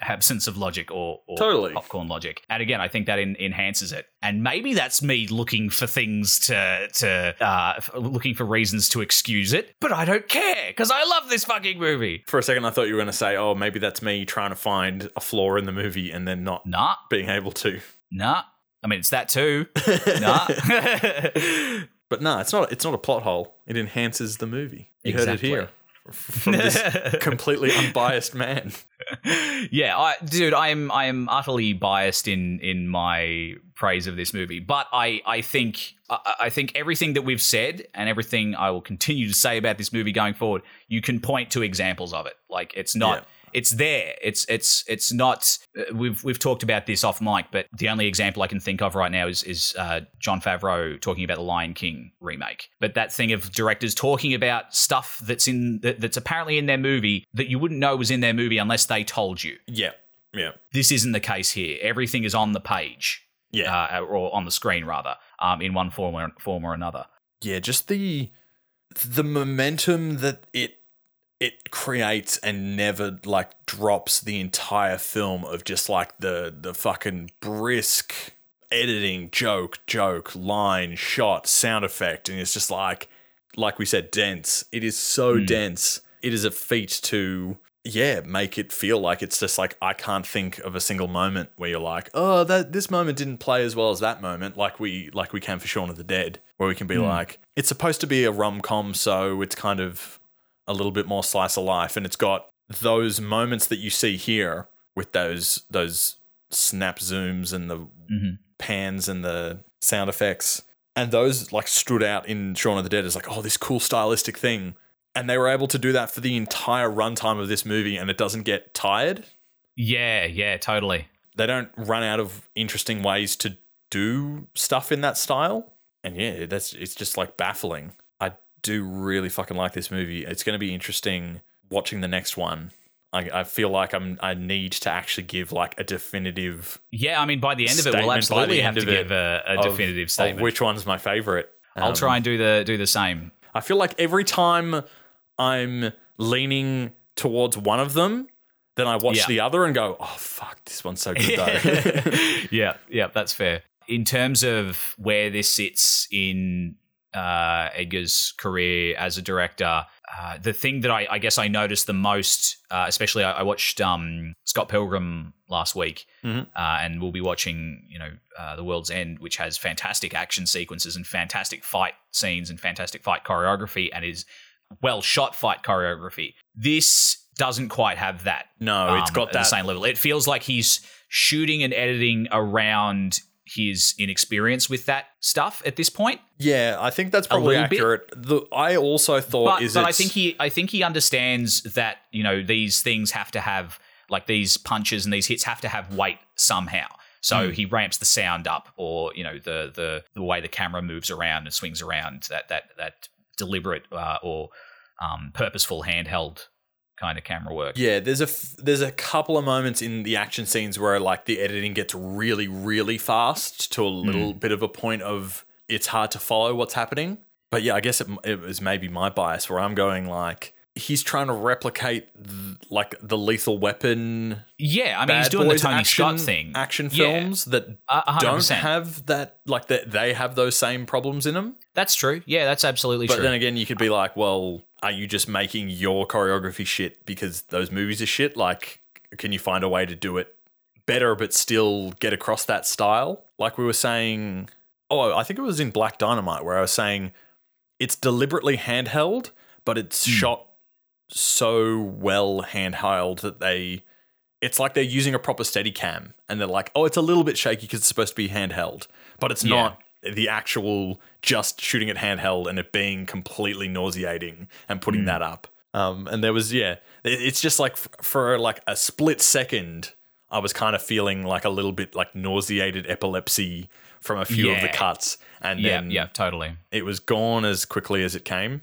absence of logic or, or Totally. popcorn logic. And again, I think that en- enhances it. And maybe that's me looking for things to to uh, looking for reasons to excuse it, but I don't care because I love this fucking movie. For a second, I thought you were going to say, "Oh, maybe that's me trying to find a flaw in the movie and then not Nah, being able to." nah. I mean, it's that too. nah. But no, it's not. It's not a plot hole. It enhances the movie. You Exactly. heard it here from this completely unbiased man. yeah, I, dude, I am I am utterly biased in in my praise of this movie, but I I think I, I think everything that we've said and everything I will continue to say about this movie going forward, you can point to examples of it. Like it's not. Yeah. It's there. It's it's it's not. uh, We've we've talked about this off mic, but the only example I can think of right now is is uh, Jon Favreau talking about the Lion King remake. But that thing of directors talking about stuff that's in that, that's apparently in their movie that you wouldn't know was in their movie unless they told you Yeah, yeah, this isn't the case here. Everything is on the page, yeah, uh, or on the screen rather, um, in one form or, form or another. yeah. Just the the momentum that it it creates and never like drops the entire film of just like the the fucking brisk editing joke joke line shot sound effect and it's just like like we said dense. It is so hmm. dense. It is a feat to yeah make it feel like it's just like i can't think of a single moment where you're like oh that this moment didn't play as well as that moment like we like we can for Shaun of the Dead where we can be hmm. like it's supposed to be a rom-com so it's kind of a little bit more slice of life and it's got those moments that you see here with those those snap zooms and the mm-hmm. pans and the sound effects and those like stood out in Shaun of the Dead as like oh this cool stylistic thing and they were able to do that for the entire runtime of this movie and it doesn't get tired Yeah, yeah, totally. they don't run out of interesting ways to do stuff in that style. And yeah, that's it's just like baffling. Do really fucking like this movie. It's going to be interesting watching the next one. I, I feel like I'm I need to actually give like a definitive Yeah, I mean, by the end of it, we'll absolutely have to give a, a of- definitive of statement. which one's my favorite. I'll Um, try and do the do the same. I feel like every time I'm leaning towards one of them, then I watch Yeah. the other and go, "Oh fuck, this one's so good though." yeah, yeah, that's fair. In terms of where this sits in uh, Edgar's career as a director, uh, the thing that I, I guess I noticed the most, uh, especially I, I watched um, Scott Pilgrim last week, Mhm. uh, and we'll be watching, you know, uh, The World's End, which has fantastic action sequences and fantastic fight scenes and fantastic fight choreography, and is well shot fight choreography. This doesn't quite have that. No, it's um, got at the that- same level. It feels like he's shooting and editing around his inexperience with that stuff at this point. Yeah, I think that's probably accurate. The, I also thought But, is but I think he I think he understands that you know these things have to have like these punches and these hits have to have weight somehow. So Mm. he ramps the sound up, or you know the the the way the camera moves around and swings around that that that deliberate uh, or um, purposeful handheld kind of camera work. yeah, there's a f- there's a couple of moments in the action scenes where like the editing gets really really fast to a little hmm. bit of a point of it's hard to follow what's happening. But yeah, I guess it, it was maybe my bias where I'm going like he's trying to replicate th- like the Lethal Weapon. Yeah, I mean he's doing the Tony action, Scott thing. Action Yeah. films that A- a don't have that like that they have those same problems in them. That's true. Yeah, that's absolutely But true. But then again, you could be like, well, are you just making your choreography shit because those movies are shit? Like, can you find a way to do it better but still get across that style? Like we were saying, oh, I think it was in Black Dynamite where I was saying it's deliberately handheld, but it's hmm. shot so well handheld that they. It's like they're using a proper steady cam and they're like, oh, it's a little bit shaky because it's supposed to be handheld, but it's Yeah. not the actual just shooting it handheld and it being completely nauseating and putting that up. Um, and there was yeah, it's just like f- for like a split second, I was kind of feeling like a little bit like nauseated epilepsy from a few of the cuts, and yeah, then yeah, totally. it was gone as quickly as it came.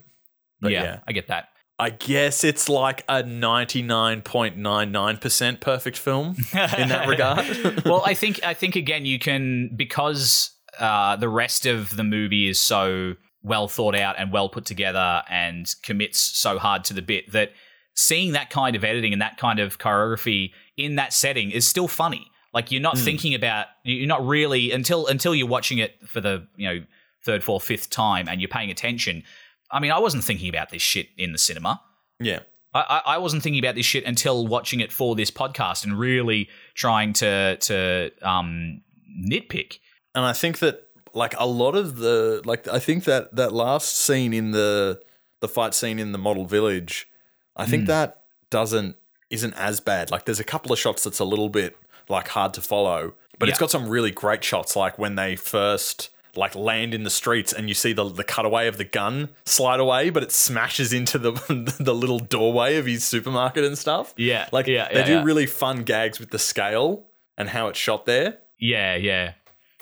But yeah, yeah. I get that. I guess it's like a 99.99% perfect film in that regard. well, I think I think again you can because uh, the rest of the movie is so well thought out and well put together and commits so hard to the bit that seeing that kind of editing and that kind of choreography in that setting is still funny. Like you're not Mm. thinking about you're not really until until you're watching it for the you know third, fourth, fifth time and you're paying attention. I mean, I wasn't thinking about this shit in the cinema. Yeah. I, I wasn't thinking about this shit until watching it for this podcast and really trying to to um, nitpick. And I think that like a lot of the like I think that that last scene in the the fight scene in the model village, I think Mm. that doesn't isn't as bad. Like there's a couple of shots that's a little bit like hard to follow, but it's got some really great shots like when they first like land in the streets and you see the the cutaway of the gun slide away, but it smashes into the the little doorway of his supermarket and stuff. Yeah, Like yeah, they yeah, do yeah. really fun gags with the scale and how it's shot there. Yeah, yeah.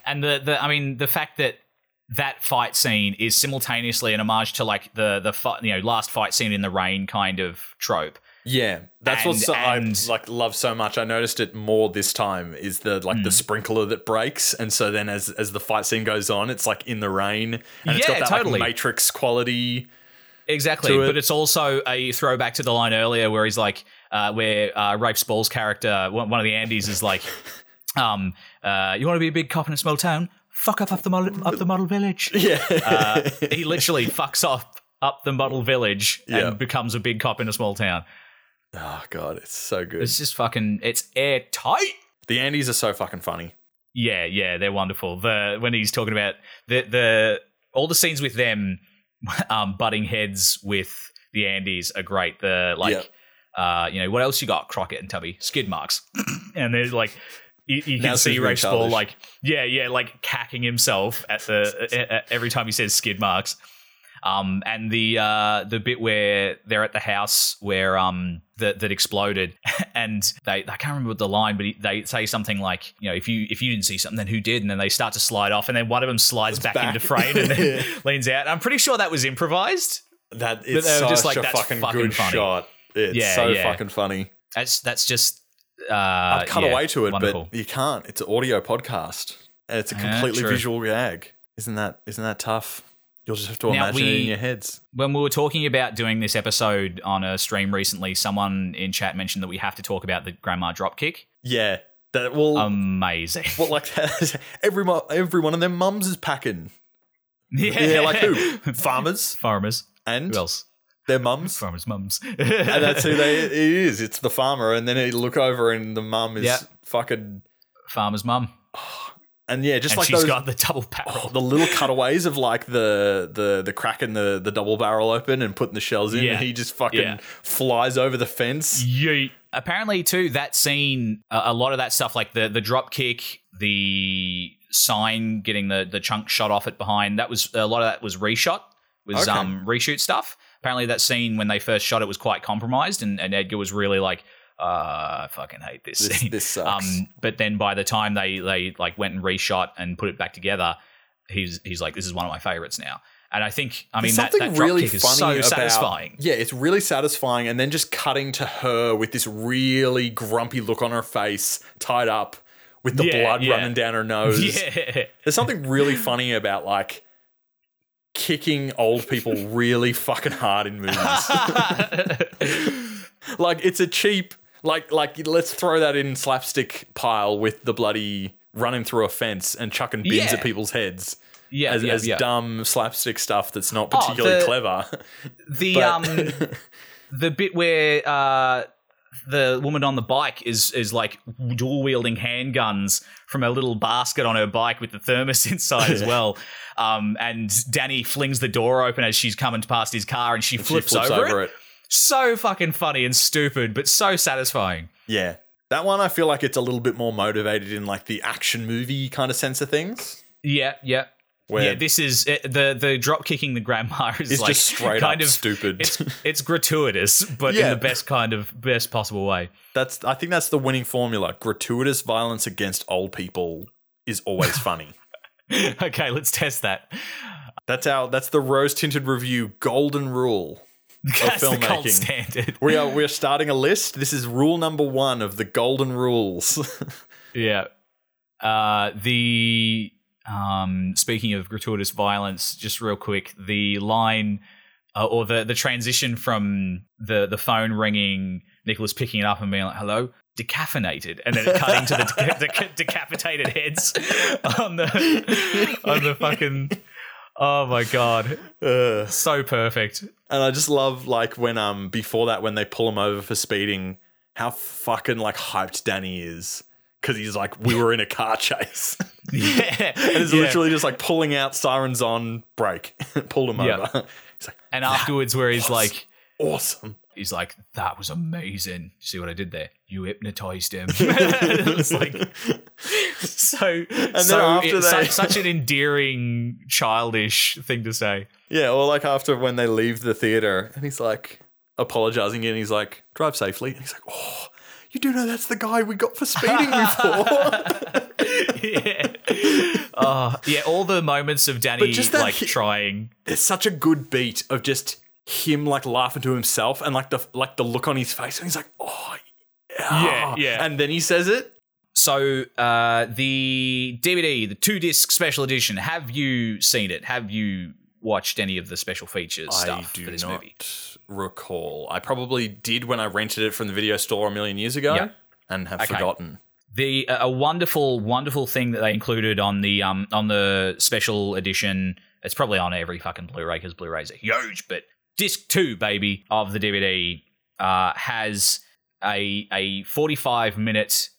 And the the I mean the fact that that fight scene is simultaneously an homage to like the the you know last fight scene in the rain kind of trope. Yeah, that's And- what I like love so much. I noticed it more this time. Is the like Hmm. the sprinkler that breaks, and so then as as the fight scene goes on, it's like in the rain, and it's Yeah, got that totally. like Matrix quality. Exactly, it. but it's also a throwback to the line earlier where he's like, uh, where uh, Rafe Spall's character, one of the Andys, is like, um, uh, "You want to be a big cop in a small town? Fuck up up the model, up the model village." Yeah, uh, he literally fucks off up the model village Yeah. and becomes a big cop in a small town. Oh god, it's so good. It's just fucking, it's airtight. the Andys are so fucking funny. Yeah, yeah, they're wonderful. The when he's talking about the the all the scenes with them um butting heads with the Andys are great. The like uh you know, what else you got, Crockett and Tubby? Skid marks. and there's like you, you can see Rafe Spall like yeah, yeah, like cacking himself at the at- at- every time he says skid marks. Um, and the uh, the bit where they're at the house where um that, that exploded, and they I can't remember what the line, but he, they say something like you know if you if you didn't see something, then who did? And then they start to slide off, and then one of them slides back, back. into frame and then leans out. I'm pretty sure that was improvised. That But it's they were such just like, a "That's fucking, fucking good funny." shot. It's Yeah, so yeah. fucking funny. That's that's just uh, I'd cut yeah, away to it, wonderful. but you can't. It's an audio podcast, and it's a completely visual gag. Isn't that isn't that tough? You'll just have to Now imagine it in your heads. when we were talking about doing this episode on a stream recently, someone in chat mentioned that we have to talk about the grandma dropkick. Yeah, that will amazing. What like every every one of them mums is packing. Yeah. like who? Farmers, farmers, and who else? Their mums, farmers' mums, and that's who they it is. It's the farmer, and then he look over, and the mum is Yeah. fucking farmer's mum. Oh, And yeah, just and like she's those, got the double barrel. the little cutaways of like the the the cracking the the double barrel open and putting the shells in, Yeah. and he just fucking Yeah. flies over the fence. Yeet. Apparently, too, that scene, a, a lot of that stuff, like the the drop kick, the sign getting the the chunk shot off it behind, that was a lot of that was reshot, was Okay. um reshoot stuff. Apparently, that scene when they first shot it was quite compromised, and, and Edgar was really like, uh, I fucking hate this, This- scene. this sucks. Um, but then by the time they they like went and reshot and put it back together, he's he's like, this is one of my favorites now. And I think, I mean, There's that, something that drop really kick is funny so about, satisfying. Yeah, it's really satisfying, and then just cutting to her with this really grumpy look on her face, tied up with the Yeah, blood yeah. running down her nose. Yeah. There's something really funny about like kicking old people really fucking hard in movies. like it's a cheap like like let's throw that in slapstick pile with the bloody running through a fence and chucking bins Yeah. at people's heads. Yeah, as, yeah, as yeah. dumb slapstick stuff that's not Oh, particularly the- clever. The But- um the bit where uh the woman on the bike is is like dual wielding handguns from a little basket on her bike with the thermos inside as well. Um, and Danny flings the door open as she's coming past his car and she And she flips, flips over, over it. So fucking funny and stupid, but so satisfying. Yeah. That one I feel like it's a little bit more motivated in like the action movie kind of sense of things. Yeah, yeah. Where- yeah, this is it, the the drop kicking the grandma is It's like just straight kind up of stupid. It's it's gratuitous, but in the best kind of best possible way. That's I think that's the winning formula. Gratuitous violence against old people is always funny. okay, let's test that. That's our that's the rose tinted review golden rule of That's the gold standard. We are we're starting a list. This is rule number one of the golden rules. Yeah. Uh, the um, speaking of gratuitous violence, just real quick, the line uh, or the the transition from the the phone ringing, Nicholas picking it up and being like, "Hello." Decaffeinated, and then it cutting to the deca- deca- decapitated heads on the on the fucking. Oh my god, so perfect. And I just love like when um before that when they pull him over for speeding, how fucking like hyped Danny is because he's like we were in a car chase. Yeah, and it's yeah. literally just like pulling out sirens on brake, pulled him Yeah. over. He's like, And afterwards, where he's like, awesome. He's like, that was amazing. See what I did there? You hypnotized him. it's like so. And then so after it's they- such, an endearing, childish thing to say. Yeah, or like after when they leave the theater and he's like apologizing and he's like, drive safely. And he's like, oh, you do know that's the guy we got for speeding before. yeah. Oh, yeah. All the moments of Danny just that like hi- trying. It's such a good beat of just him like laughing to himself and like the like the look on his face and he's like, oh yeah. Yeah. And then he says it. So uh, the DVD, the two disc special edition. Have you seen it? Have you watched any of the special features stuff I do for this not movie? recall. I probably did when I rented it from the video store a million years ago and have Okay. forgotten. the a wonderful wonderful thing that they included on the um on the special edition it's probably on every fucking blu-ray because blu-rays are huge but disc 2 baby of the dvd uh has a a 45 minute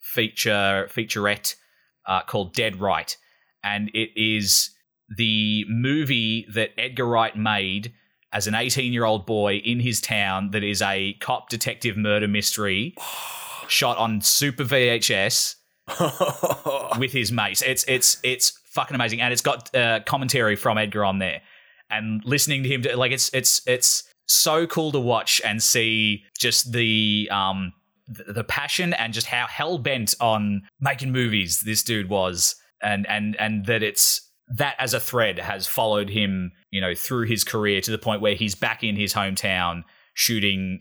feature featurette uh, called dead right. And it is the movie that edgar wright made as an 18 year old boy in his town that is a cop detective murder mystery shot on super VHS with his mates. It's it's it's fucking amazing, and it's got uh, commentary from Edgar on there, and listening to him, like it's it's it's so cool to watch and see just the um the, passion and just how hell bent on making movies this dude was, and and and that it's that as a thread has followed him, you know, through his career to the point where he's back in his hometown shooting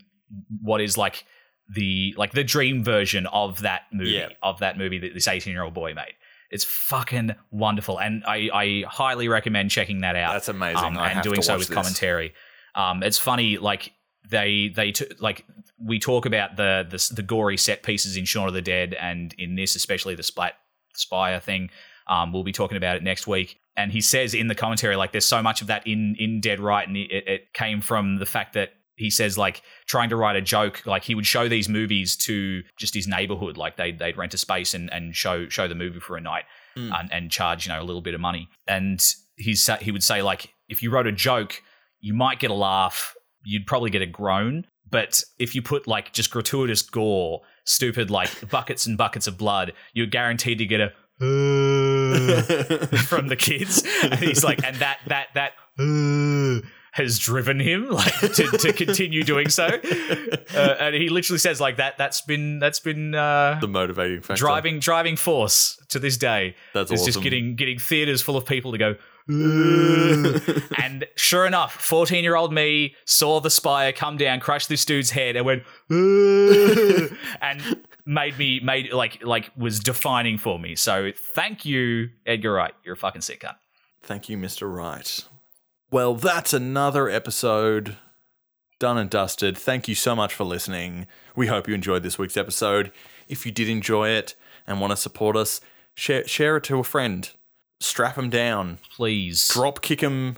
what is like the like the dream version of that movie Yeah. of that movie that this 18 year old boy made it's fucking wonderful and I, I highly recommend checking that out That's amazing. um, and doing so with this. commentary um, it's funny like they they t- like we talk about the, the the gory set pieces in Shaun of the Dead and in this especially the splat spire thing. Um, we'll be talking about it next week. And he says in the commentary like there's so much of that in in Dead Right and it, it came from the fact that he says like trying to write a joke like he would show these movies to just his neighborhood like they'd, they'd rent a space and, and show show the movie for a night Hmm. and, and charge you know a little bit of money. And he's he would say like if you wrote a joke you might get a laugh you'd probably get a groan but if you put like just gratuitous gore stupid like buckets and buckets of blood you're guaranteed to get a from the kids. And he's like and that that that has driven him like to, to continue doing so. Uh, and he literally says like that that's been that's been uh The motivating factor. driving driving force to this day. That's is just getting getting theaters full of people to go and sure enough 14 year old me saw the spire come down crush this dude's head and went and made me made like like was defining for me so thank you edgar wright you're a fucking sick cunt Thank you, Mr. Wright. Well, that's another episode done and dusted. Thank you so much for listening. We hope you enjoyed this week's episode. If you did enjoy it and want to support us, share share it to a friend. Strap him down. please Drop kick him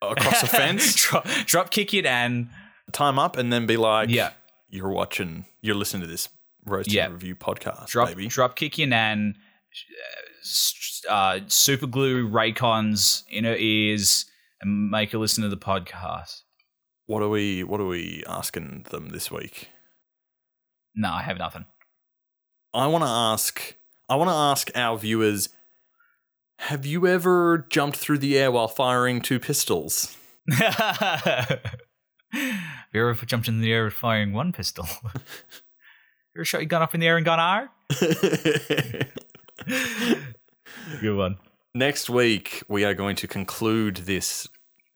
across a fence. drop, drop kick it and Time up and then be like, Yeah. you're watching, you're listening to this roasted Yeah. review podcast, drop baby. drop kick your nan uh, super glue raycons in her ears and make her listen to the podcast What are we what are we asking them this week? no i have nothing I want to ask I want to ask our viewers have you ever jumped through the air while firing two pistols? have you ever jumped in the air firing one pistol ever shot your gun up in the air and gone R? Good one. Next week we are going to conclude this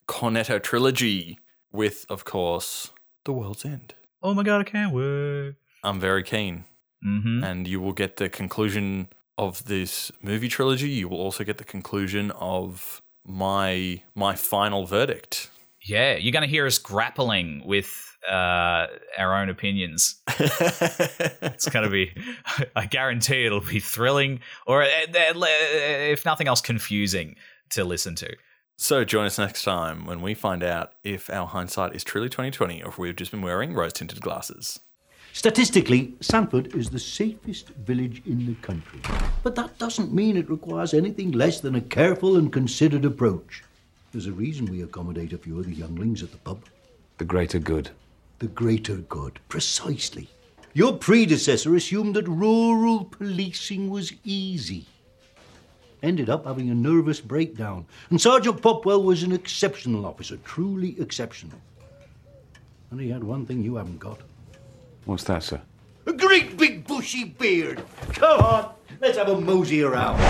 Cornetto trilogy with of course The World's End. Oh my god, I can't wait. I'm very keen. Mm-hmm. And you will get the conclusion of this movie trilogy. You will also get the conclusion of my my final verdict. Yeah, you're going to hear us grappling with uh, our own opinions. it's going to be, I guarantee it'll be thrilling, or uh, uh, if nothing else, confusing to listen to. So join us next time when we find out if our hindsight is truly 2020 or if we've just been wearing rose tinted glasses. Statistically, Sandford is the safest village in the country. But that doesn't mean it requires anything less than a careful and considered approach. There's a reason we accommodate a few of the younglings at the pub. The greater good. The greater good, precisely. Your predecessor assumed that rural policing was easy. Ended up having a nervous breakdown. And Sergeant Popwell was an exceptional officer, truly exceptional. And he had one thing you haven't got. What's that, sir? A great big bushy beard. Come on, let's have a mosey around.